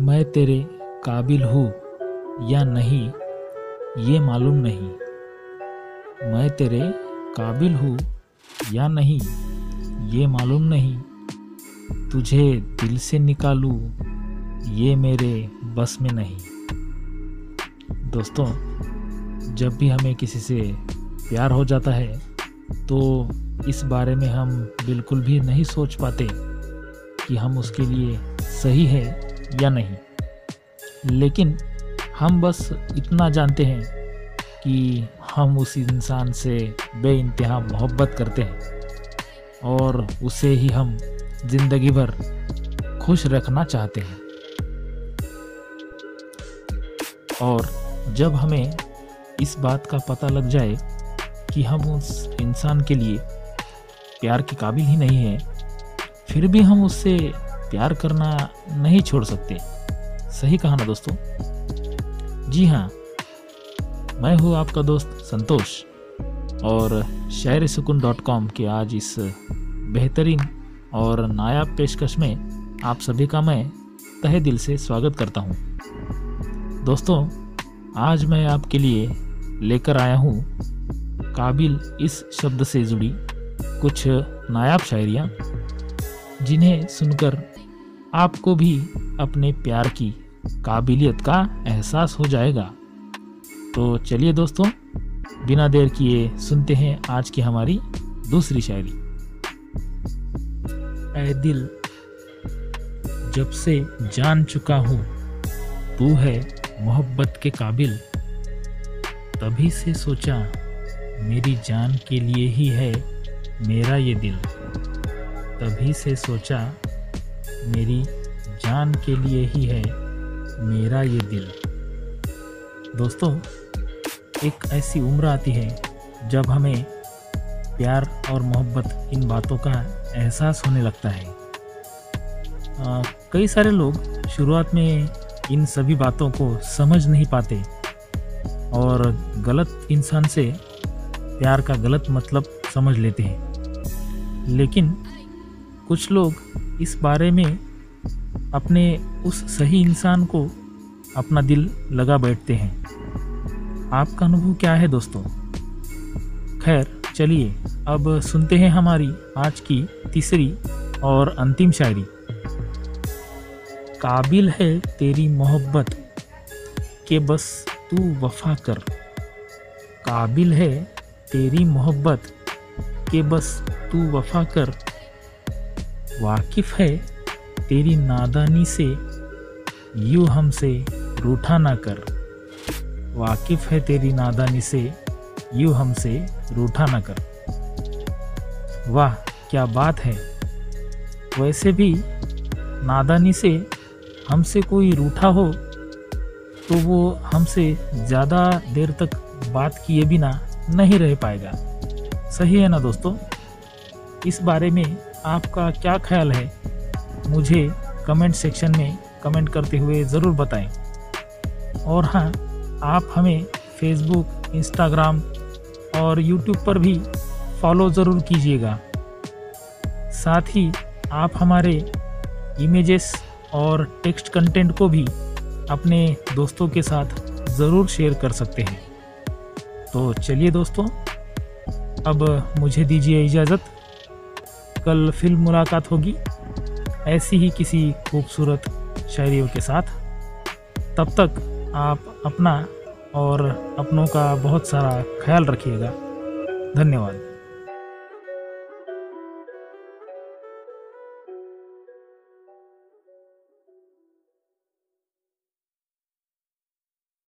मैं तेरे काबिल हूँ या नहीं, ये मालूम नहीं। मैं तेरे काबिल हूँ या नहीं, ये मालूम नहीं। तुझे दिल से निकालूं, ये मेरे बस में नहीं। दोस्तों, जब भी हमें किसी से प्यार हो जाता है तो इस बारे में हम बिल्कुल भी नहीं सोच पाते कि हम उसके लिए सही है। या नहीं। लेकिन हम बस इतना जानते हैं कि हम उस इंसान से बे इंतहा मोहब्बत करते हैं और उसे ही हम ज़िंदगी भर खुश रखना चाहते हैं। और जब हमें इस बात का पता लग जाए कि हम उस इंसान के लिए प्यार के काबिल ही नहीं हैं, फिर भी हम उससे प्यार करना नहीं छोड़ सकते। सही कहा ना दोस्तों? जी हाँ मैं हूँ आपका दोस्त संतोष, और शायर सुकून डॉट कॉम के आज इस बेहतरीन और नायाब पेशकश में आप सभी का मैं तहे दिल से स्वागत करता हूँ। दोस्तों, आज मैं आपके लिए लेकर आया हूँ काबिल इस शब्द से जुड़ी कुछ नायाब शायरियाँ, जिन्हें सुनकर आपको भी अपने प्यार की काबिलियत का एहसास हो जाएगा। तो चलिए दोस्तों, बिना देर किए सुनते हैं आज की हमारी दूसरी शायरी। ऐ दिल, जब से जान चुका हूँ, तू है मोहब्बत के काबिल। तभी से सोचा, मेरी जान के लिए ही है मेरा ये दिल। तभी से सोचा मेरी जान के लिए ही है मेरा ये दिल। दोस्तों एक ऐसी उम्र आती है जब हमें प्यार और मोहब्बत इन बातों का एहसास होने लगता है। आ, कई सारे लोग शुरुआत में इन सभी बातों को समझ नहीं पाते और गलत इंसान से प्यार का गलत मतलब समझ लेते हैं। लेकिन कुछ लोग इस बारे में अपने उस सही इंसान को अपना दिल लगा बैठते हैं। आपका अनुभव क्या है दोस्तों? खैर, चलिए, अब सुनते हैं हमारी आज की तीसरी और अंतिम शायरी। काबिल है तेरी मोहब्बत के बस तू वफा कर। काबिल है तेरी मोहब्बत के बस तू वफा कर। वाकिफ़ है, तेरी नादानी से यूँ हमसे रूठा ना कर। वाकिफ़ है तेरी नादानी से यूँ हमसे रूठा ना कर। वाह, क्या बात है। वैसे भी नादानी से हमसे कोई रूठा हो तो वो हमसे ज़्यादा देर तक बात किए बिना नहीं रह पाएगा। सही है ना दोस्तों? इस बारे में आपका क्या ख्याल है? मुझे कमेंट सेक्शन में कमेंट करते हुए ज़रूर बताएँ। और हाँ आप हमें फेसबुक इंस्टाग्राम और यूट्यूब पर भी फॉलो ज़रूर कीजिएगा। साथ ही आप हमारे इमेजेस और टेक्स्ट कंटेंट को भी अपने दोस्तों के साथ ज़रूर शेयर कर सकते हैं। तो चलिए दोस्तों, अब मुझे दीजिए इजाज़त। कल फिर मुलाकात होगी। ऐसी ही किसी खूबसूरत शायरियों के साथ। तब तक आप अपना और अपनों का बहुत सारा ख्याल रखिएगा। धन्यवाद।